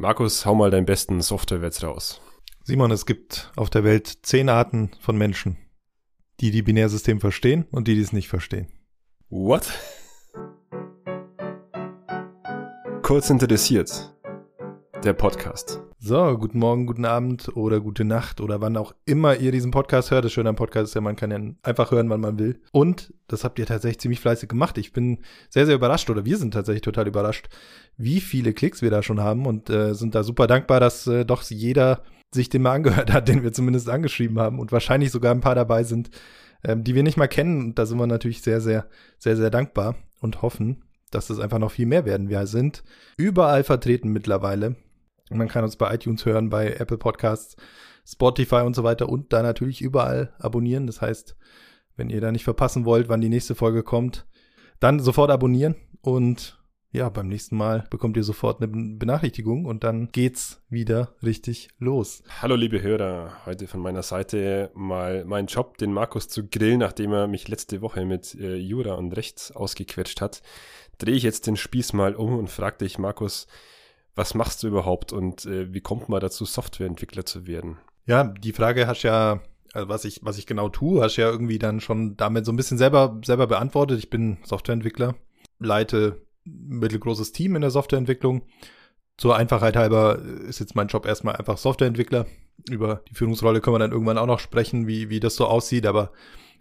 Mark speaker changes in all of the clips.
Speaker 1: Markus, hau mal deinen besten Softwarewitz raus.
Speaker 2: Simon, es gibt auf der Welt zehn Arten von Menschen, die die Binärsystem verstehen und die, die es nicht verstehen.
Speaker 1: What? Kurz interessiert. Der Podcast.
Speaker 2: So, guten Morgen, guten Abend oder gute Nacht oder wann auch immer ihr diesen Podcast hört. Das Schöne am Podcast ist ja, man kann ja einfach hören, wann man will. Und das habt ihr tatsächlich ziemlich fleißig gemacht. Ich bin sehr, sehr überrascht oder wir sind tatsächlich total überrascht, wie viele Klicks wir da schon haben und äh, sind da super dankbar, dass äh, doch jeder sich den mal angehört hat, den wir zumindest angeschrieben haben und wahrscheinlich sogar ein paar dabei sind, ähm, die wir nicht mal kennen. Und da sind wir natürlich sehr, sehr, sehr, sehr dankbar und hoffen, dass es einfach noch viel mehr werden. Wir sind überall vertreten mittlerweile. Man kann uns bei iTunes hören, bei Apple Podcasts, Spotify und so weiter und da natürlich überall abonnieren. Das heißt, wenn ihr da nicht verpassen wollt, wann die nächste Folge kommt, dann sofort abonnieren und ja, beim nächsten Mal bekommt ihr sofort eine Benachrichtigung und dann geht's wieder richtig los.
Speaker 1: Hallo liebe Hörer, heute von meiner Seite mal mein Job, den Markus zu grillen, nachdem er mich letzte Woche mit äh, Jura und Rechts ausgequetscht hat, drehe ich jetzt den Spieß mal um und frage dich, Markus, was machst du überhaupt und äh, wie kommt man dazu, Softwareentwickler zu werden?
Speaker 2: Ja, die Frage hast ja, also was ich, was ich genau tue, hast ja irgendwie dann schon damit so ein bisschen selber, selber beantwortet. Ich bin Softwareentwickler, leite ein mittelgroßes Team in der Softwareentwicklung. Zur Einfachheit halber ist jetzt mein Job erstmal einfach Softwareentwickler. Über die Führungsrolle können wir dann irgendwann auch noch sprechen, wie, wie das so aussieht, aber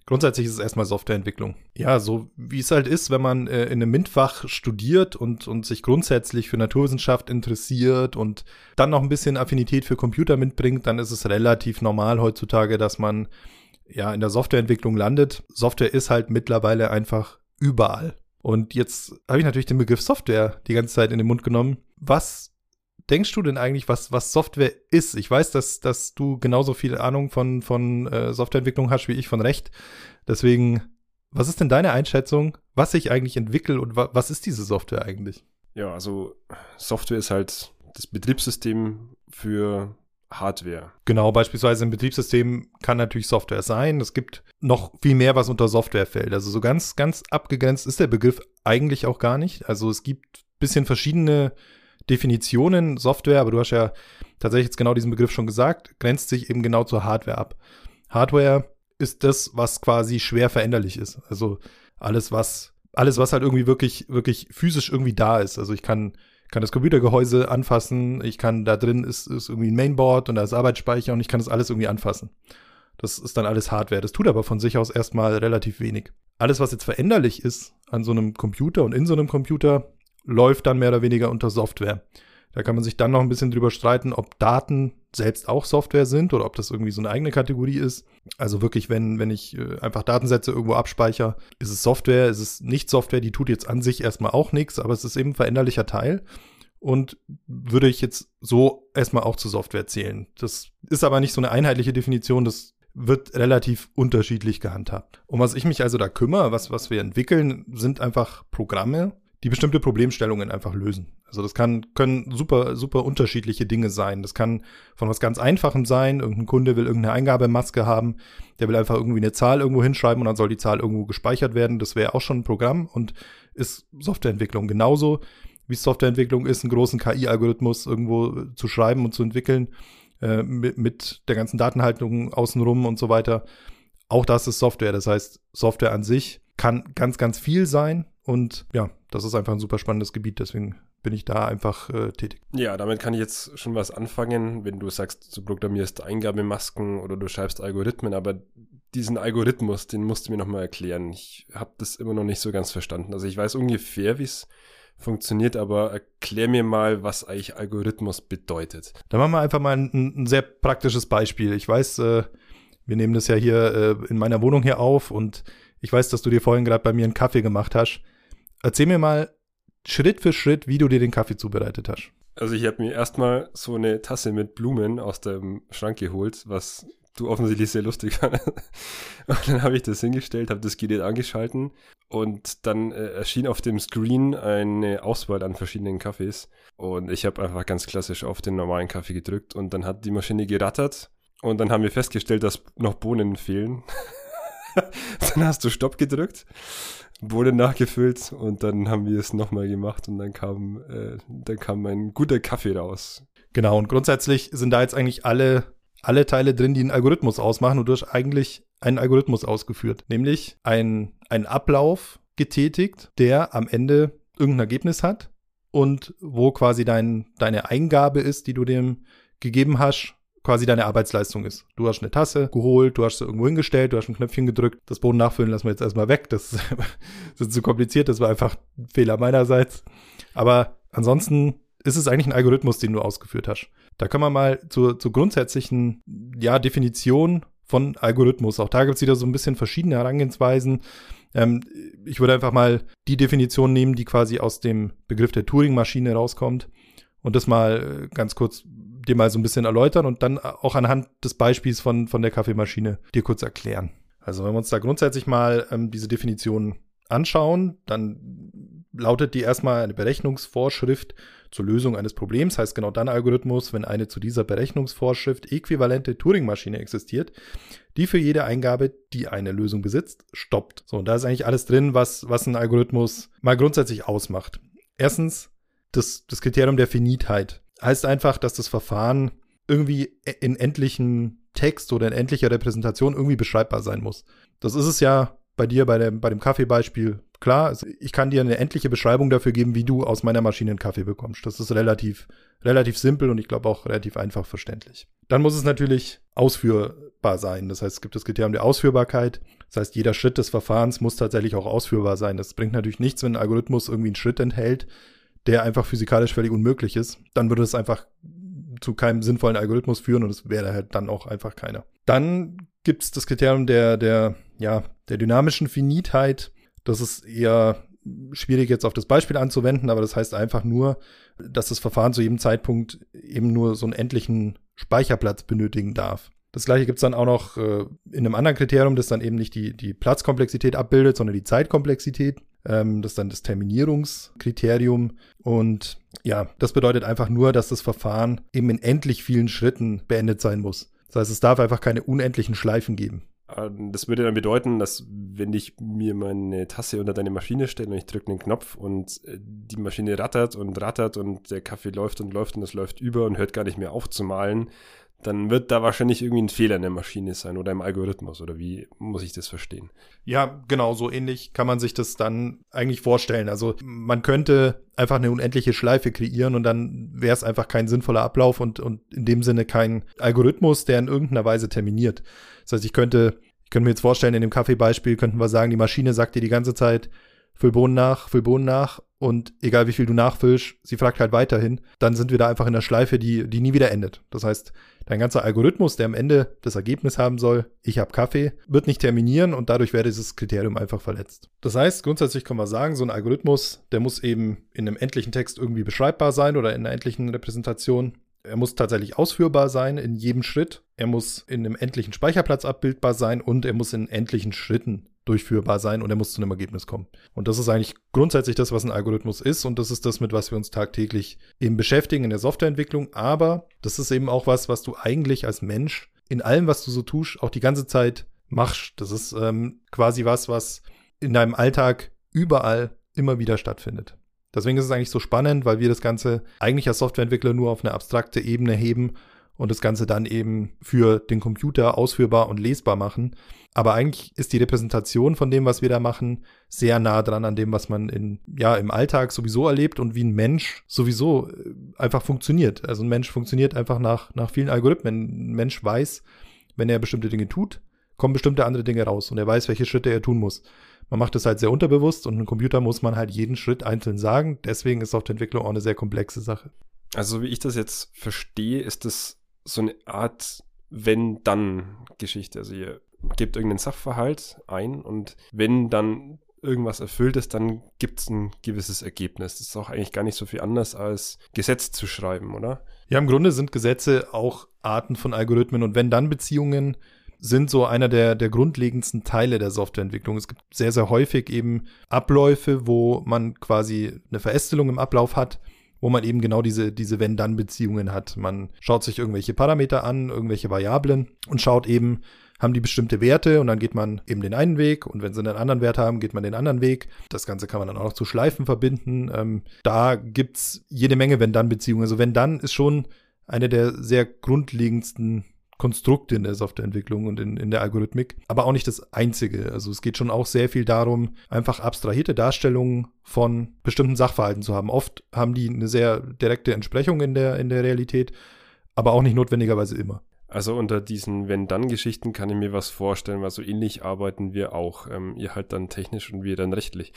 Speaker 2: Grundsätzlich ist es erstmal Softwareentwicklung. Ja, so wie es halt ist, wenn man äh, in einem MINT-Fach studiert und, und sich grundsätzlich für Naturwissenschaft interessiert und dann noch ein bisschen Affinität für Computer mitbringt, dann ist es relativ normal heutzutage, dass man ja in der Softwareentwicklung landet. Software ist halt mittlerweile einfach überall. Und jetzt habe ich natürlich den Begriff Software die ganze Zeit in den Mund genommen. Was denkst du denn eigentlich, was, was Software ist? Ich weiß, dass, dass du genauso viel Ahnung von, von äh, Softwareentwicklung hast wie ich von Recht. Deswegen, was ist denn deine Einschätzung, was sich eigentlich entwickelt und wa was ist diese Software eigentlich?
Speaker 1: Ja, also Software ist halt das Betriebssystem für Hardware.
Speaker 2: Genau, beispielsweise ein Betriebssystem kann natürlich Software sein. Es gibt noch viel mehr, was unter Software fällt. Also so ganz, ganz abgegrenzt ist der Begriff eigentlich auch gar nicht. Also es gibt bisschen verschiedene Definitionen Software, aber du hast ja tatsächlich jetzt genau diesen Begriff schon gesagt, grenzt sich eben genau zur Hardware ab. Hardware ist das, was quasi schwer veränderlich ist. Also alles, was, alles, was halt irgendwie wirklich, wirklich physisch irgendwie da ist. Also ich kann, kann das Computergehäuse anfassen, ich kann, da drin ist, ist irgendwie ein Mainboard und da ist Arbeitsspeicher und ich kann das alles irgendwie anfassen. Das ist dann alles Hardware. Das tut aber von sich aus erstmal relativ wenig. Alles, was jetzt veränderlich ist an so einem Computer und in so einem Computer, läuft dann mehr oder weniger unter Software. Da kann man sich dann noch ein bisschen drüber streiten, ob Daten selbst auch Software sind oder ob das irgendwie so eine eigene Kategorie ist. Also wirklich, wenn, wenn ich äh, einfach Datensätze irgendwo abspeichere, ist es Software, ist es nicht Software, die tut jetzt an sich erstmal auch nichts, aber es ist eben ein veränderlicher Teil und würde ich jetzt so erstmal auch zu Software zählen. Das ist aber nicht so eine einheitliche Definition, das wird relativ unterschiedlich gehandhabt. Um was ich mich also da kümmere, was, was wir entwickeln, sind einfach Programme, die bestimmte Problemstellungen einfach lösen. Also das kann, können super, super unterschiedliche Dinge sein. Das kann von was ganz Einfachem sein. Irgendein Kunde will irgendeine Eingabemaske haben. Der will einfach irgendwie eine Zahl irgendwo hinschreiben und dann soll die Zahl irgendwo gespeichert werden. Das wäre auch schon ein Programm und ist Softwareentwicklung genauso wie Softwareentwicklung ist, einen großen KI-Algorithmus irgendwo zu schreiben und zu entwickeln, äh, mit, mit der ganzen Datenhaltung außenrum und so weiter. Auch das ist Software. Das heißt, Software an sich kann ganz, ganz viel sein und ja, das ist einfach ein super spannendes Gebiet, deswegen bin ich da einfach äh, tätig.
Speaker 1: Ja, damit kann ich jetzt schon was anfangen, wenn du sagst, du programmierst Eingabemasken oder du schreibst Algorithmen, aber diesen Algorithmus, den musst du mir nochmal erklären. Ich habe das immer noch nicht so ganz verstanden. Also ich weiß ungefähr, wie es funktioniert, aber erklär mir mal, was eigentlich Algorithmus bedeutet.
Speaker 2: Da machen wir einfach mal ein, ein sehr praktisches Beispiel. Ich weiß, äh, wir nehmen das ja hier äh, in meiner Wohnung hier auf und ich weiß, dass du dir vorhin gerade bei mir einen Kaffee gemacht hast. Erzähl mir mal Schritt für Schritt, wie du dir den Kaffee zubereitet hast.
Speaker 1: Also ich habe mir erstmal so eine Tasse mit Blumen aus dem Schrank geholt, was du offensichtlich sehr lustig fandest. Und dann habe ich das hingestellt, habe das Gerät angeschalten und dann äh, erschien auf dem Screen eine Auswahl an verschiedenen Kaffees. Und ich habe einfach ganz klassisch auf den normalen Kaffee gedrückt und dann hat die Maschine gerattert und dann haben wir festgestellt, dass noch Bohnen fehlen. dann hast du Stopp gedrückt Bohnen nachgefüllt und dann haben wir es nochmal gemacht und dann kam, äh, dann kam ein guter Kaffee raus.
Speaker 2: Genau, und grundsätzlich sind da jetzt eigentlich alle, alle Teile drin, die einen Algorithmus ausmachen und du hast eigentlich einen Algorithmus ausgeführt, nämlich ein, einen Ablauf getätigt, der am Ende irgendein Ergebnis hat und wo quasi dein, deine Eingabe ist, die du dem gegeben hast, quasi deine Arbeitsleistung ist. Du hast eine Tasse geholt, du hast sie irgendwo hingestellt, du hast ein Knöpfchen gedrückt, das Boden nachfüllen lassen wir jetzt erstmal weg. Das ist zu kompliziert, das war einfach ein Fehler meinerseits. Aber ansonsten ist es eigentlich ein Algorithmus, den du ausgeführt hast. Da kann man mal zur, zur grundsätzlichen ja, Definition von Algorithmus. Auch da gibt es wieder so ein bisschen verschiedene Herangehensweisen. Ähm, ich würde einfach mal die Definition nehmen, die quasi aus dem Begriff der Turing-Maschine rauskommt und das mal äh, ganz kurz dir mal so ein bisschen erläutern und dann auch anhand des Beispiels von, von der Kaffeemaschine dir kurz erklären. Also wenn wir uns da grundsätzlich mal ähm, diese Definition anschauen, dann lautet die erstmal eine Berechnungsvorschrift zur Lösung eines Problems, heißt genau dann Algorithmus, wenn eine zu dieser Berechnungsvorschrift äquivalente Turing-Maschine existiert, die für jede Eingabe, die eine Lösung besitzt, stoppt. So, und da ist eigentlich alles drin, was, was ein Algorithmus mal grundsätzlich ausmacht. Erstens das, das Kriterium der Finitheit. Heißt einfach, dass das Verfahren irgendwie in endlichen Text oder in endlicher Repräsentation irgendwie beschreibbar sein muss. Das ist es ja bei dir bei dem, bei dem Kaffeebeispiel klar. Also ich kann dir eine endliche Beschreibung dafür geben, wie du aus meiner Maschine einen Kaffee bekommst. Das ist relativ, relativ simpel und ich glaube auch relativ einfach verständlich. Dann muss es natürlich ausführbar sein. Das heißt, es gibt das Kriterium der Ausführbarkeit. Das heißt, jeder Schritt des Verfahrens muss tatsächlich auch ausführbar sein. Das bringt natürlich nichts, wenn ein Algorithmus irgendwie einen Schritt enthält, der einfach physikalisch völlig unmöglich ist. Dann würde es einfach zu keinem sinnvollen Algorithmus führen und es wäre halt dann auch einfach keiner. Dann gibt es das Kriterium der, der, ja, der dynamischen Finitheit. Das ist eher schwierig jetzt auf das Beispiel anzuwenden, aber das heißt einfach nur, dass das Verfahren zu jedem Zeitpunkt eben nur so einen endlichen Speicherplatz benötigen darf. Das gleiche gibt es dann auch noch äh, in einem anderen Kriterium, das dann eben nicht die, die Platzkomplexität abbildet, sondern die Zeitkomplexität. Ähm, das ist dann das Terminierungskriterium. Und ja, das bedeutet einfach nur, dass das Verfahren eben in endlich vielen Schritten beendet sein muss. Das heißt, es darf einfach keine unendlichen Schleifen geben.
Speaker 1: Ähm, das würde dann bedeuten, dass wenn ich mir meine Tasse unter deine Maschine stelle und ich drücke den Knopf und äh, die Maschine rattert und rattert und der Kaffee läuft und läuft und es läuft über und hört gar nicht mehr auf zu malen, dann wird da wahrscheinlich irgendwie ein Fehler in der Maschine sein oder im Algorithmus oder wie muss ich das verstehen?
Speaker 2: Ja, genau, so ähnlich kann man sich das dann eigentlich vorstellen. Also man könnte einfach eine unendliche Schleife kreieren und dann wäre es einfach kein sinnvoller Ablauf und, und in dem Sinne kein Algorithmus, der in irgendeiner Weise terminiert. Das heißt, ich könnte, ich könnte mir jetzt vorstellen, in dem Kaffeebeispiel könnten wir sagen, die Maschine sagt dir die ganze Zeit, füll Bohnen nach, füll Bohnen nach und egal wie viel du nachfüllst, sie fragt halt weiterhin, dann sind wir da einfach in der Schleife, die, die nie wieder endet. Das heißt, dein ganzer Algorithmus, der am Ende das Ergebnis haben soll, ich habe Kaffee, wird nicht terminieren und dadurch wäre dieses Kriterium einfach verletzt. Das heißt, grundsätzlich kann man sagen, so ein Algorithmus, der muss eben in einem endlichen Text irgendwie beschreibbar sein oder in einer endlichen Repräsentation. Er muss tatsächlich ausführbar sein in jedem Schritt. Er muss in einem endlichen Speicherplatz abbildbar sein und er muss in endlichen Schritten durchführbar sein und er muss zu einem Ergebnis kommen. Und das ist eigentlich grundsätzlich das, was ein Algorithmus ist und das ist das, mit was wir uns tagtäglich eben beschäftigen in der Softwareentwicklung. Aber das ist eben auch was, was du eigentlich als Mensch in allem, was du so tust, auch die ganze Zeit machst. Das ist ähm, quasi was, was in deinem Alltag überall immer wieder stattfindet. Deswegen ist es eigentlich so spannend, weil wir das Ganze eigentlich als Softwareentwickler nur auf eine abstrakte Ebene heben und das Ganze dann eben für den Computer ausführbar und lesbar machen. Aber eigentlich ist die Repräsentation von dem, was wir da machen, sehr nah dran an dem, was man in, ja, im Alltag sowieso erlebt und wie ein Mensch sowieso äh, einfach funktioniert. Also ein Mensch funktioniert einfach nach, nach vielen Algorithmen. Ein Mensch weiß, wenn er bestimmte Dinge tut, kommen bestimmte andere Dinge raus und er weiß, welche Schritte er tun muss. Man macht das halt sehr unterbewusst und ein Computer muss man halt jeden Schritt einzeln sagen. Deswegen ist Softwareentwicklung auch eine sehr komplexe Sache.
Speaker 1: Also wie ich das jetzt verstehe, ist das so eine Art Wenn-Dann-Geschichte. Also ihr gebt irgendeinen Sachverhalt ein und wenn dann irgendwas erfüllt ist, dann gibt es ein gewisses Ergebnis. Das ist auch eigentlich gar nicht so viel anders als Gesetz zu schreiben, oder?
Speaker 2: Ja, im Grunde sind Gesetze auch Arten von Algorithmen und Wenn-Dann-Beziehungen sind so einer der, der grundlegendsten Teile der Softwareentwicklung. Es gibt sehr, sehr häufig eben Abläufe, wo man quasi eine Verästelung im Ablauf hat wo man eben genau diese, diese Wenn-Dann-Beziehungen hat. Man schaut sich irgendwelche Parameter an, irgendwelche Variablen und schaut eben, haben die bestimmte Werte und dann geht man eben den einen Weg und wenn sie einen anderen Wert haben, geht man den anderen Weg. Das Ganze kann man dann auch noch zu Schleifen verbinden. Ähm, da gibt's jede Menge Wenn-Dann-Beziehungen. Also Wenn-Dann ist schon eine der sehr grundlegendsten Konstrukte in der Softwareentwicklung und in, in der Algorithmik, aber auch nicht das einzige. Also es geht schon auch sehr viel darum, einfach abstrahierte Darstellungen von bestimmten Sachverhalten zu haben. Oft haben die eine sehr direkte Entsprechung in der, in der Realität, aber auch nicht notwendigerweise immer.
Speaker 1: Also unter diesen Wenn-Dann-Geschichten kann ich mir was vorstellen, weil so ähnlich arbeiten wir auch. Ähm, ihr halt dann technisch und wir dann rechtlich.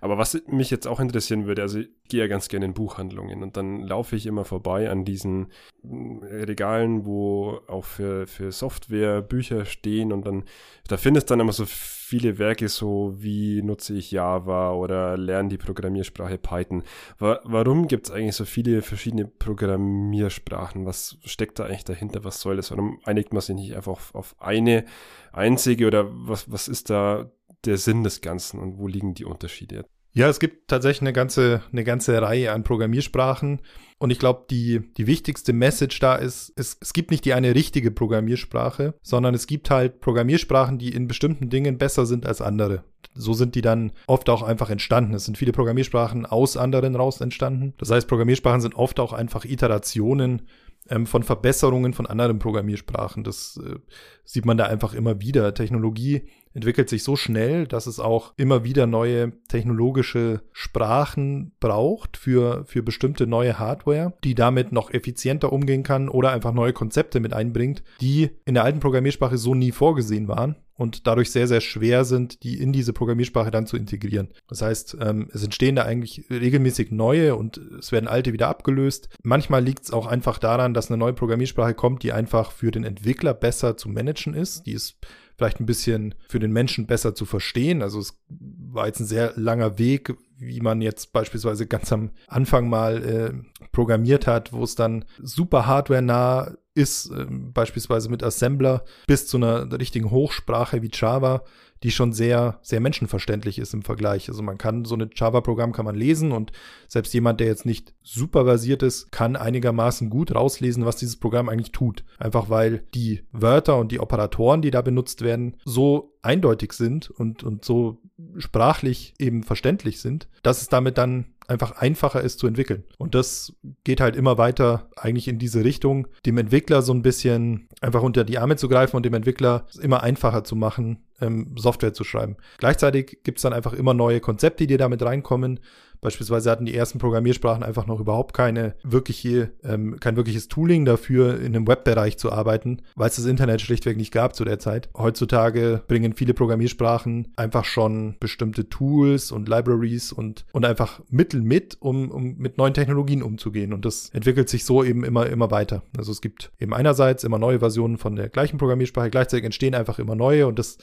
Speaker 1: Aber was mich jetzt auch interessieren würde, also ich gehe ja ganz gerne in Buchhandlungen und dann laufe ich immer vorbei an diesen mm, Regalen, wo auch für, für Software Bücher stehen und dann, da findest du dann immer so viele Werke so, wie nutze ich Java oder lerne die Programmiersprache Python. Wa warum gibt es eigentlich so viele verschiedene Programmiersprachen? Was steckt da eigentlich dahinter? Was soll das? Warum einigt man sich nicht einfach auf, auf eine einzige oder was, was ist da der Sinn des Ganzen und wo liegen die Unterschiede?
Speaker 2: Ja, es gibt tatsächlich eine ganze, eine ganze Reihe an Programmiersprachen. Und ich glaube, die, die wichtigste Message da ist, es, es gibt nicht die eine richtige Programmiersprache, sondern es gibt halt Programmiersprachen, die in bestimmten Dingen besser sind als andere. So sind die dann oft auch einfach entstanden. Es sind viele Programmiersprachen aus anderen raus entstanden. Das heißt, Programmiersprachen sind oft auch einfach Iterationen ähm, von Verbesserungen von anderen Programmiersprachen. Das äh, sieht man da einfach immer wieder. Technologie entwickelt sich so schnell, dass es auch immer wieder neue technologische Sprachen braucht für, für bestimmte neue Hardware, die damit noch effizienter umgehen kann oder einfach neue Konzepte mit einbringt, die in der alten Programmiersprache so nie vorgesehen waren und dadurch sehr, sehr schwer sind, die in diese Programmiersprache dann zu integrieren. Das heißt, ähm, es entstehen da eigentlich regelmäßig neue und es werden alte wieder abgelöst. Manchmal liegt es auch einfach daran, dass eine neue Programmiersprache kommt, die einfach für den Entwickler besser zu managen ist. Die ist vielleicht ein bisschen für den Menschen besser zu verstehen. Also es war jetzt ein sehr langer Weg, wie man jetzt beispielsweise ganz am Anfang mal äh, programmiert hat, wo es dann super hardware-nah ist, äh, beispielsweise mit Assembler, bis zu einer richtigen Hochsprache wie Java, die schon sehr, sehr menschenverständlich ist im Vergleich. Also man kann so eine Java-Programm kann man lesen und selbst jemand, der jetzt nicht super versiert ist, kann einigermaßen gut rauslesen, was dieses Programm eigentlich tut. Einfach weil die Wörter und die Operatoren, die da benutzt werden, so eindeutig sind und, und so sprachlich eben verständlich sind, dass es damit dann einfach einfacher ist zu entwickeln. Und das geht halt immer weiter eigentlich in diese Richtung, dem Entwickler so ein bisschen einfach unter die Arme zu greifen und dem Entwickler immer einfacher zu machen, ähm, Software zu schreiben. Gleichzeitig gibt es dann einfach immer neue Konzepte, die damit reinkommen. Beispielsweise hatten die ersten Programmiersprachen einfach noch überhaupt keine wirkliche, ähm, kein wirkliches Tooling dafür, in einem Webbereich zu arbeiten, weil es das Internet schlichtweg nicht gab zu der Zeit. Heutzutage bringen viele Programmiersprachen einfach schon bestimmte Tools und Libraries und, und einfach Mittel mit, um, um mit neuen Technologien umzugehen. Und das entwickelt sich so eben immer, immer weiter. Also es gibt eben einerseits immer neue Versionen von der gleichen Programmiersprache, gleichzeitig entstehen einfach immer neue und das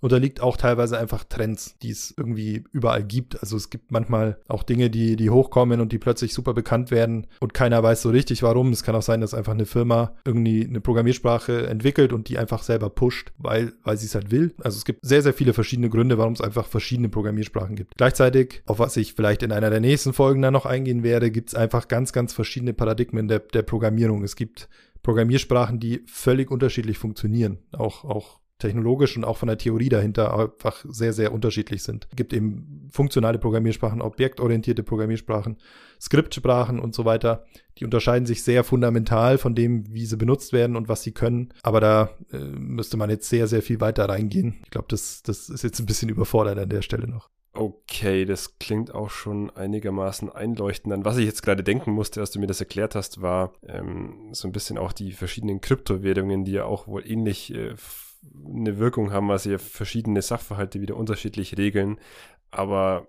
Speaker 2: unterliegt auch teilweise einfach Trends, die es irgendwie überall gibt. Also es gibt manchmal auch Dinge, die, die hochkommen und die plötzlich super bekannt werden und keiner weiß so richtig warum. Es kann auch sein, dass einfach eine Firma irgendwie eine Programmiersprache entwickelt und die einfach selber pusht, weil, weil sie es halt will. Also es gibt sehr, sehr viele verschiedene Gründe, warum es einfach verschiedene Programmiersprachen gibt. Gleichzeitig, auf was ich vielleicht in einer der nächsten Folgen dann noch eingehen werde, gibt es einfach ganz, ganz verschiedene Paradigmen der, der Programmierung. Es gibt Programmiersprachen, die völlig unterschiedlich funktionieren. Auch, auch technologisch und auch von der Theorie dahinter einfach sehr, sehr unterschiedlich sind. Es gibt eben funktionale Programmiersprachen, objektorientierte Programmiersprachen, Skriptsprachen und so weiter. Die unterscheiden sich sehr fundamental von dem, wie sie benutzt werden und was sie können. Aber da äh, müsste man jetzt sehr, sehr viel weiter reingehen. Ich glaube, das, das ist jetzt ein bisschen überfordert an der Stelle noch.
Speaker 1: Okay, das klingt auch schon einigermaßen einleuchtend. An was ich jetzt gerade denken musste, als du mir das erklärt hast, war ähm, so ein bisschen auch die verschiedenen Kryptowährungen, die ja auch wohl ähnlich äh, eine Wirkung haben, weil sie ja verschiedene Sachverhalte wieder unterschiedlich regeln. Aber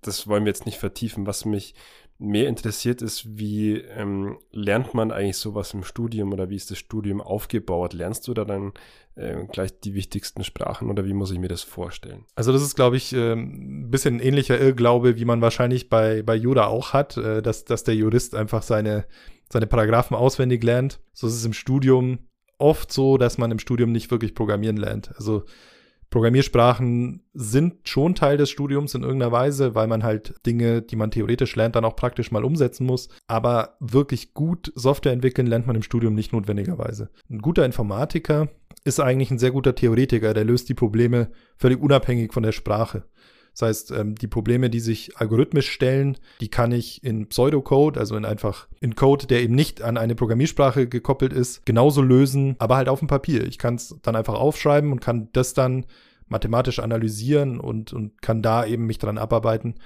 Speaker 1: das wollen wir jetzt nicht vertiefen. Was mich mehr interessiert ist, wie ähm, lernt man eigentlich sowas im Studium oder wie ist das Studium aufgebaut? Lernst du da dann äh, gleich die wichtigsten Sprachen oder wie muss ich mir das vorstellen?
Speaker 2: Also das ist, glaube ich, äh, ein bisschen ähnlicher Irrglaube, wie man wahrscheinlich bei, bei Jura auch hat, äh, dass, dass der Jurist einfach seine, seine Paragraphen auswendig lernt. So ist es im Studium oft so, dass man im Studium nicht wirklich programmieren lernt. Also Programmiersprachen sind schon Teil des Studiums in irgendeiner Weise, weil man halt Dinge, die man theoretisch lernt, dann auch praktisch mal umsetzen muss. Aber wirklich gut Software entwickeln lernt man im Studium nicht notwendigerweise. Ein guter Informatiker ist eigentlich ein sehr guter Theoretiker, der löst die Probleme völlig unabhängig von der Sprache. Das heißt, ähm, die Probleme, die sich algorithmisch stellen, die kann ich in Pseudocode, also in einfach in Code, der eben nicht an eine Programmiersprache gekoppelt ist, genauso lösen, aber halt auf dem Papier. Ich kann es dann einfach aufschreiben und kann das dann mathematisch analysieren und, und kann da eben mich dran abarbeiten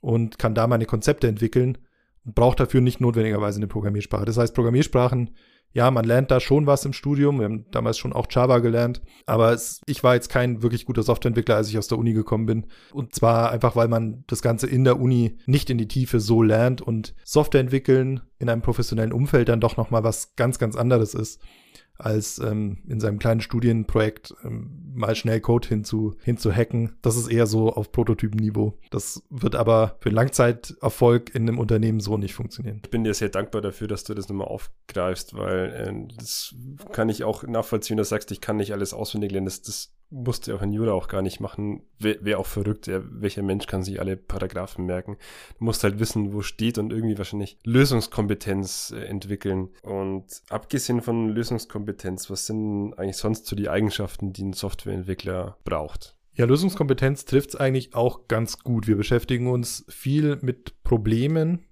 Speaker 2: und kann da meine Konzepte entwickeln und braucht dafür nicht notwendigerweise eine Programmiersprache. Das heißt, Programmiersprachen ja, man lernt da schon was im Studium. Wir haben damals schon auch Java gelernt. Aber es, ich war jetzt kein wirklich guter Softwareentwickler, als ich aus der Uni gekommen bin. Und zwar einfach, weil man das Ganze in der Uni nicht in die Tiefe so lernt und Software entwickeln in einem professionellen Umfeld dann doch nochmal was ganz, ganz anderes ist als ähm, in seinem kleinen Studienprojekt ähm, mal schnell Code hinzu, hinzuhacken. Das ist eher so auf Prototypenniveau. Das wird aber für Langzeiterfolg in einem Unternehmen so nicht funktionieren.
Speaker 1: Ich bin dir sehr dankbar dafür, dass du das nochmal aufgreifst, weil äh, das kann ich auch nachvollziehen, dass du sagst, ich kann nicht alles auswendig lernen. Das, das musste auch in Jura auch gar nicht machen. Wäre wär auch verrückt. Welcher Mensch kann sich alle Paragraphen merken? Du musst halt wissen, wo steht und irgendwie wahrscheinlich Lösungskompetenz äh, entwickeln. Und abgesehen von Lösungskompetenz, was sind eigentlich sonst so die Eigenschaften, die ein Softwareentwickler braucht?
Speaker 2: Ja, Lösungskompetenz trifft es eigentlich auch ganz gut. Wir beschäftigen uns viel mit Problemen,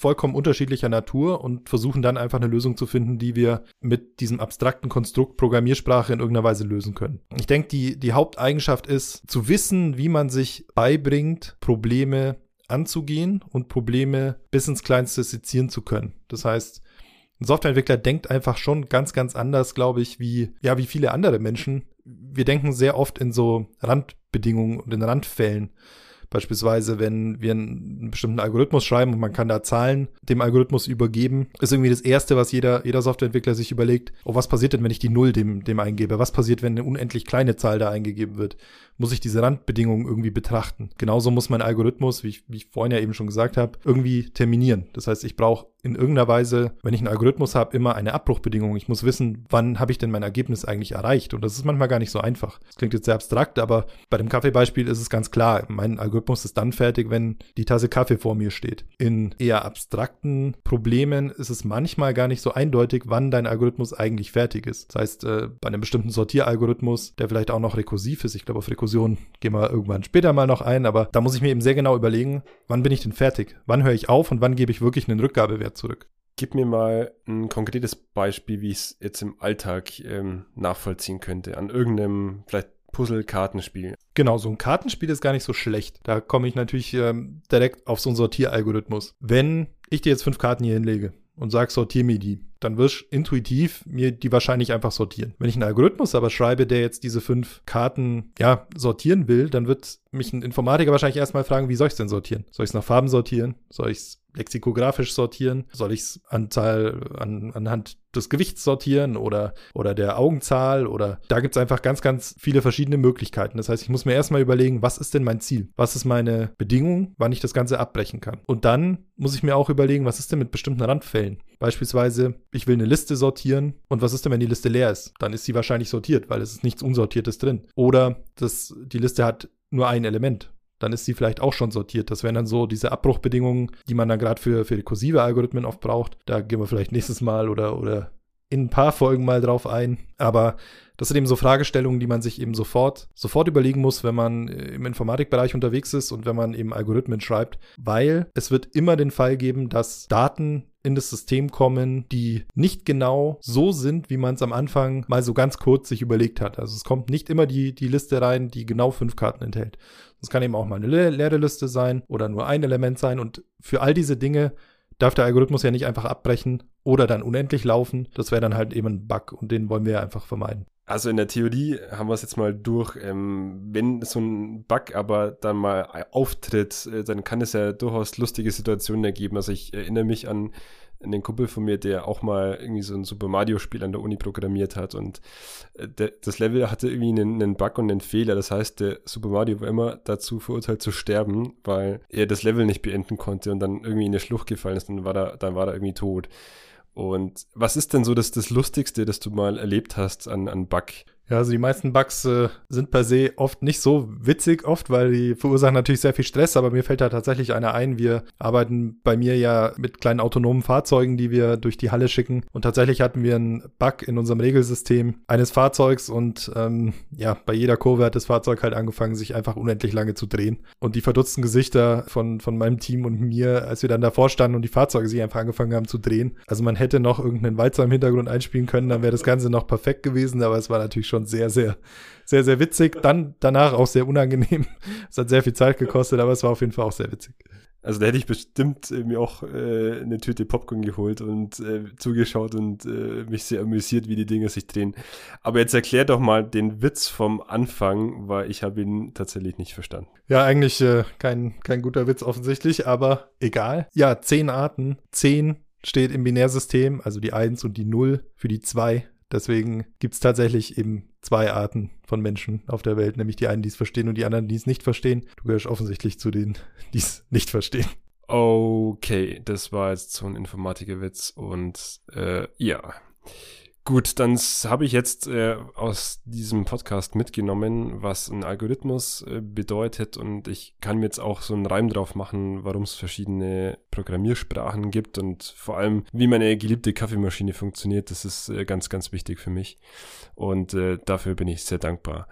Speaker 2: vollkommen unterschiedlicher Natur und versuchen dann einfach eine Lösung zu finden, die wir mit diesem abstrakten Konstrukt Programmiersprache in irgendeiner Weise lösen können. Ich denke, die, die Haupteigenschaft ist, zu wissen, wie man sich beibringt, Probleme anzugehen und Probleme bis ins Kleinste sezieren zu können. Das heißt, ein Softwareentwickler denkt einfach schon ganz, ganz anders, glaube ich, wie, ja, wie viele andere Menschen. Wir denken sehr oft in so Randbedingungen und in Randfällen. Beispielsweise, wenn wir einen bestimmten Algorithmus schreiben und man kann da Zahlen dem Algorithmus übergeben, ist irgendwie das Erste, was jeder, jeder Softwareentwickler sich überlegt, oh, was passiert denn, wenn ich die Null dem, dem eingebe? Was passiert, wenn eine unendlich kleine Zahl da eingegeben wird? Muss ich diese Randbedingungen irgendwie betrachten? Genauso muss mein Algorithmus, wie ich, wie ich vorhin ja eben schon gesagt habe, irgendwie terminieren. Das heißt, ich brauche in irgendeiner Weise, wenn ich einen Algorithmus habe, immer eine Abbruchbedingung. Ich muss wissen, wann habe ich denn mein Ergebnis eigentlich erreicht? Und das ist manchmal gar nicht so einfach. Das klingt jetzt sehr abstrakt, aber bei dem Kaffeebeispiel ist es ganz klar. Mein Algorithmus ist dann fertig, wenn die Tasse Kaffee vor mir steht. In eher abstrakten Problemen ist es manchmal gar nicht so eindeutig, wann dein Algorithmus eigentlich fertig ist. Das heißt, äh, bei einem bestimmten Sortieralgorithmus, der vielleicht auch noch rekursiv ist, ich glaube, auf Rekursion gehen wir irgendwann später mal noch ein, aber da muss ich mir eben sehr genau überlegen, wann bin ich denn fertig? Wann höre ich auf und wann gebe ich wirklich einen Rückgabewert Wert zurück.
Speaker 1: Gib mir mal ein konkretes Beispiel, wie ich es jetzt im Alltag ähm, nachvollziehen könnte. An irgendeinem vielleicht Puzzle-Kartenspiel.
Speaker 2: Genau, so ein Kartenspiel ist gar nicht so schlecht. Da komme ich natürlich ähm, direkt auf so einen Sortieralgorithmus. Wenn ich dir jetzt fünf Karten hier hinlege und sage, sortier mir die, dann wirst du intuitiv mir die wahrscheinlich einfach sortieren. Wenn ich einen Algorithmus aber schreibe, der jetzt diese fünf Karten ja sortieren will, dann wird mich ein Informatiker wahrscheinlich erstmal fragen, wie soll ich es denn sortieren? Soll ich es nach Farben sortieren? Soll ich es lexikografisch sortieren? Soll ich es Anzahl an, anhand des Gewichts sortieren oder, oder der Augenzahl oder da gibt es einfach ganz, ganz viele verschiedene Möglichkeiten. Das heißt, ich muss mir erstmal überlegen, was ist denn mein Ziel? Was ist meine Bedingung, wann ich das Ganze abbrechen kann? Und dann muss ich mir auch überlegen, was ist denn mit bestimmten Randfällen? Beispielsweise, ich will eine Liste sortieren und was ist denn, wenn die Liste leer ist? Dann ist sie wahrscheinlich sortiert, weil es ist nichts Unsortiertes drin. Oder das, die Liste hat nur ein Element dann ist sie vielleicht auch schon sortiert. Das wären dann so diese Abbruchbedingungen, die man dann gerade für, für rekursive Algorithmen oft braucht. Da gehen wir vielleicht nächstes Mal oder, oder in ein paar Folgen mal drauf ein. Aber das sind eben so Fragestellungen, die man sich eben sofort, sofort überlegen muss, wenn man äh, im Informatikbereich unterwegs ist und wenn man eben Algorithmen schreibt, weil es wird immer den Fall geben, dass Daten in das System kommen, die nicht genau so sind, wie man es am Anfang mal so ganz kurz sich überlegt hat. Also es kommt nicht immer die, die Liste rein, die genau fünf Karten enthält. Es kann eben auch mal eine le leere Liste sein oder nur ein Element sein. Und für all diese Dinge darf der Algorithmus ja nicht einfach abbrechen oder dann unendlich laufen. Das wäre dann halt eben ein Bug und den wollen wir ja einfach vermeiden.
Speaker 1: Also in der Theorie haben wir es jetzt mal durch, ähm, wenn so ein Bug aber dann mal auftritt, äh, dann kann es ja durchaus lustige Situationen ergeben. Also ich erinnere mich an einen Kumpel von mir, der auch mal irgendwie so ein Super Mario-Spiel an der Uni programmiert hat und äh, der, das Level hatte irgendwie einen, einen, Bug und einen Fehler. Das heißt, der Super Mario war immer dazu verurteilt zu sterben, weil er das Level nicht beenden konnte und dann irgendwie in eine Schlucht gefallen ist. Dann war er, dann war er irgendwie tot. Und was ist denn so das, das Lustigste, das du mal erlebt hast an, an Bug?
Speaker 2: Ja, also die meisten Bugs äh, sind per se oft nicht so witzig, oft, weil die verursachen natürlich sehr viel Stress, aber mir fällt da tatsächlich einer ein. Wir arbeiten bei mir ja mit kleinen autonomen Fahrzeugen, die wir durch die Halle schicken. Und tatsächlich hatten wir einen Bug in unserem Regelsystem eines Fahrzeugs und ähm, ja, bei jeder Kurve hat das Fahrzeug halt angefangen, sich einfach unendlich lange zu drehen. Und die verdutzten Gesichter von, von meinem Team und mir, als wir dann davor standen und die Fahrzeuge sich einfach angefangen haben zu drehen. Also man hätte noch irgendeinen Walzer im Hintergrund einspielen können, dann wäre das Ganze noch perfekt gewesen, aber es war natürlich schon schon sehr, sehr, sehr, sehr witzig. Dann danach auch sehr unangenehm. Es hat sehr viel Zeit gekostet, aber es war auf jeden Fall auch sehr witzig.
Speaker 1: Also da hätte ich bestimmt äh, mir auch äh, eine Tüte Popcorn geholt und äh, zugeschaut und äh, mich sehr amüsiert, wie die Dinge sich drehen. Aber jetzt erklär doch mal den Witz vom Anfang, weil ich habe ihn tatsächlich nicht verstanden.
Speaker 2: Ja, eigentlich äh, kein, kein guter Witz offensichtlich, aber egal. Ja, zehn Arten. Zehn steht im Binärsystem, also die Eins und die Null für die zwei Deswegen gibt es tatsächlich eben zwei Arten von Menschen auf der Welt, nämlich die einen, die es verstehen und die anderen, die es nicht verstehen. Du gehörst offensichtlich zu denen, die es nicht verstehen.
Speaker 1: Okay, das war jetzt so ein Informatikerwitz und äh, ja. Gut, dann habe ich jetzt äh, aus diesem Podcast mitgenommen, was ein Algorithmus äh, bedeutet und ich kann mir jetzt auch so einen Reim drauf machen, warum es verschiedene Programmiersprachen gibt und vor allem, wie meine geliebte Kaffeemaschine funktioniert. Das ist äh, ganz, ganz wichtig für mich und äh, dafür bin ich sehr dankbar.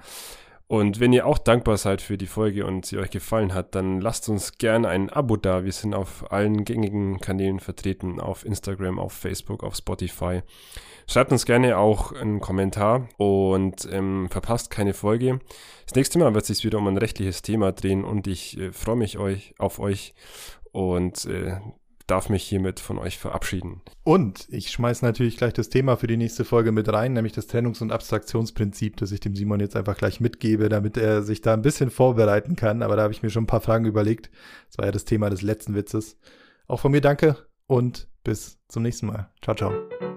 Speaker 1: Und wenn ihr auch dankbar seid für die Folge und sie euch gefallen hat, dann lasst uns gerne ein Abo da. Wir sind auf allen gängigen Kanälen vertreten, auf Instagram, auf Facebook, auf Spotify. Schreibt uns gerne auch einen Kommentar und ähm, verpasst keine Folge. Das nächste Mal wird es sich wieder um ein rechtliches Thema drehen und ich äh, freue mich euch auf euch und äh, darf mich hiermit von euch verabschieden.
Speaker 2: Und ich schmeiße natürlich gleich das Thema für die nächste Folge mit rein, nämlich das Trennungs- und Abstraktionsprinzip, das ich dem Simon jetzt einfach gleich mitgebe, damit er sich da ein bisschen vorbereiten kann. Aber da habe ich mir schon ein paar Fragen überlegt. Das war ja das Thema des letzten Witzes. Auch von mir danke und bis zum nächsten Mal. Ciao, ciao.